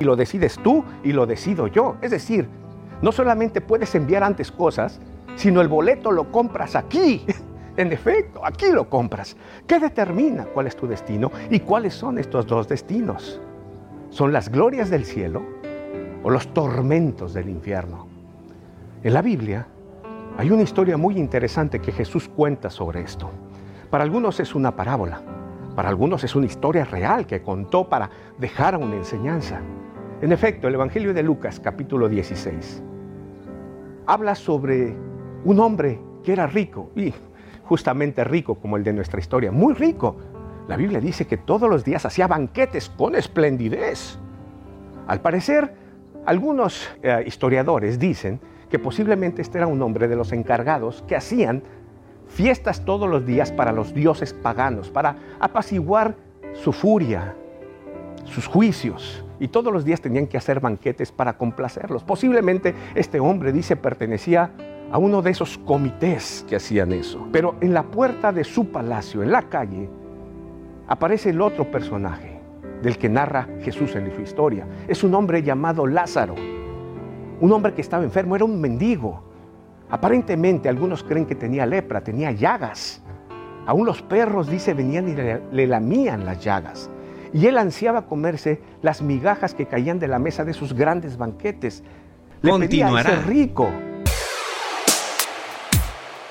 Y lo decides tú y lo decido yo. Es decir, no solamente puedes enviar antes cosas, sino el boleto lo compras aquí. En efecto, aquí lo compras. ¿Qué determina cuál es tu destino y cuáles son estos dos destinos? ¿Son las glorias del cielo o los tormentos del infierno? En la Biblia hay una historia muy interesante que Jesús cuenta sobre esto. Para algunos es una parábola, para algunos es una historia real que contó para dejar una enseñanza. En efecto, el Evangelio de Lucas capítulo 16 habla sobre un hombre que era rico y justamente rico como el de nuestra historia, muy rico. La Biblia dice que todos los días hacía banquetes con esplendidez. Al parecer, algunos eh, historiadores dicen que posiblemente este era un hombre de los encargados que hacían fiestas todos los días para los dioses paganos, para apaciguar su furia, sus juicios, y todos los días tenían que hacer banquetes para complacerlos. Posiblemente este hombre, dice, pertenecía a uno de esos comités que hacían eso. Pero en la puerta de su palacio, en la calle, aparece el otro personaje del que narra Jesús en su historia. Es un hombre llamado Lázaro, un hombre que estaba enfermo, era un mendigo. Aparentemente algunos creen que tenía lepra, tenía llagas. Aún los perros, dice, venían y le, lamían las llagas. Y él ansiaba comerse las migajas que caían de la mesa de sus grandes banquetes. Le pedía a ese rico